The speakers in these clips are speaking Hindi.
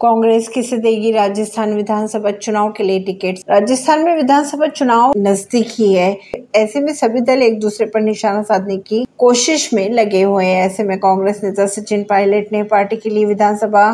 कांग्रेस किसे देगी राजस्थान विधानसभा चुनाव के लिए टिकट राजस्थान में विधानसभा चुनाव नज़दीक ही है। ऐसे में सभी दल एक दूसरे पर निशाना साधने की कोशिश में लगे हुए हैं। ऐसे में कांग्रेस नेता सचिन पायलट ने पार्टी के लिए विधानसभा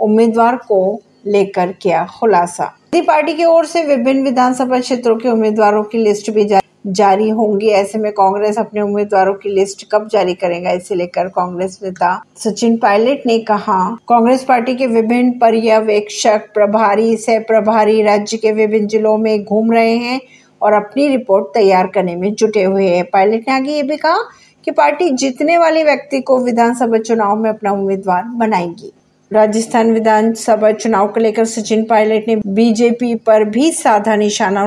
उम्मीदवार को लेकर किया खुलासा। पार्टी की ओर से विभिन्न विधानसभा क्षेत्रों के उम्मीदवारों की लिस्ट भी जारी जारी होंगी ऐसे में कांग्रेस अपने उम्मीदवारों की लिस्ट कब जारी करेगा, इसे लेकर कांग्रेस नेता सचिन पायलट ने कहा। कांग्रेस पार्टी के विभिन्न पर्यवेक्षक, प्रभारी, सह प्रभारी राज्य के विभिन्न जिलों में घूम रहे हैं और अपनी रिपोर्ट तैयार करने में जुटे हुए हैं। पायलट ने आगे ये भी कहा कि पार्टी जीतने वाले व्यक्ति को विधानसभा चुनाव में अपना उम्मीदवार बनाएगी। राजस्थान विधानसभा चुनाव को लेकर सचिन पायलट ने बीजेपी पर भी साधा निशाना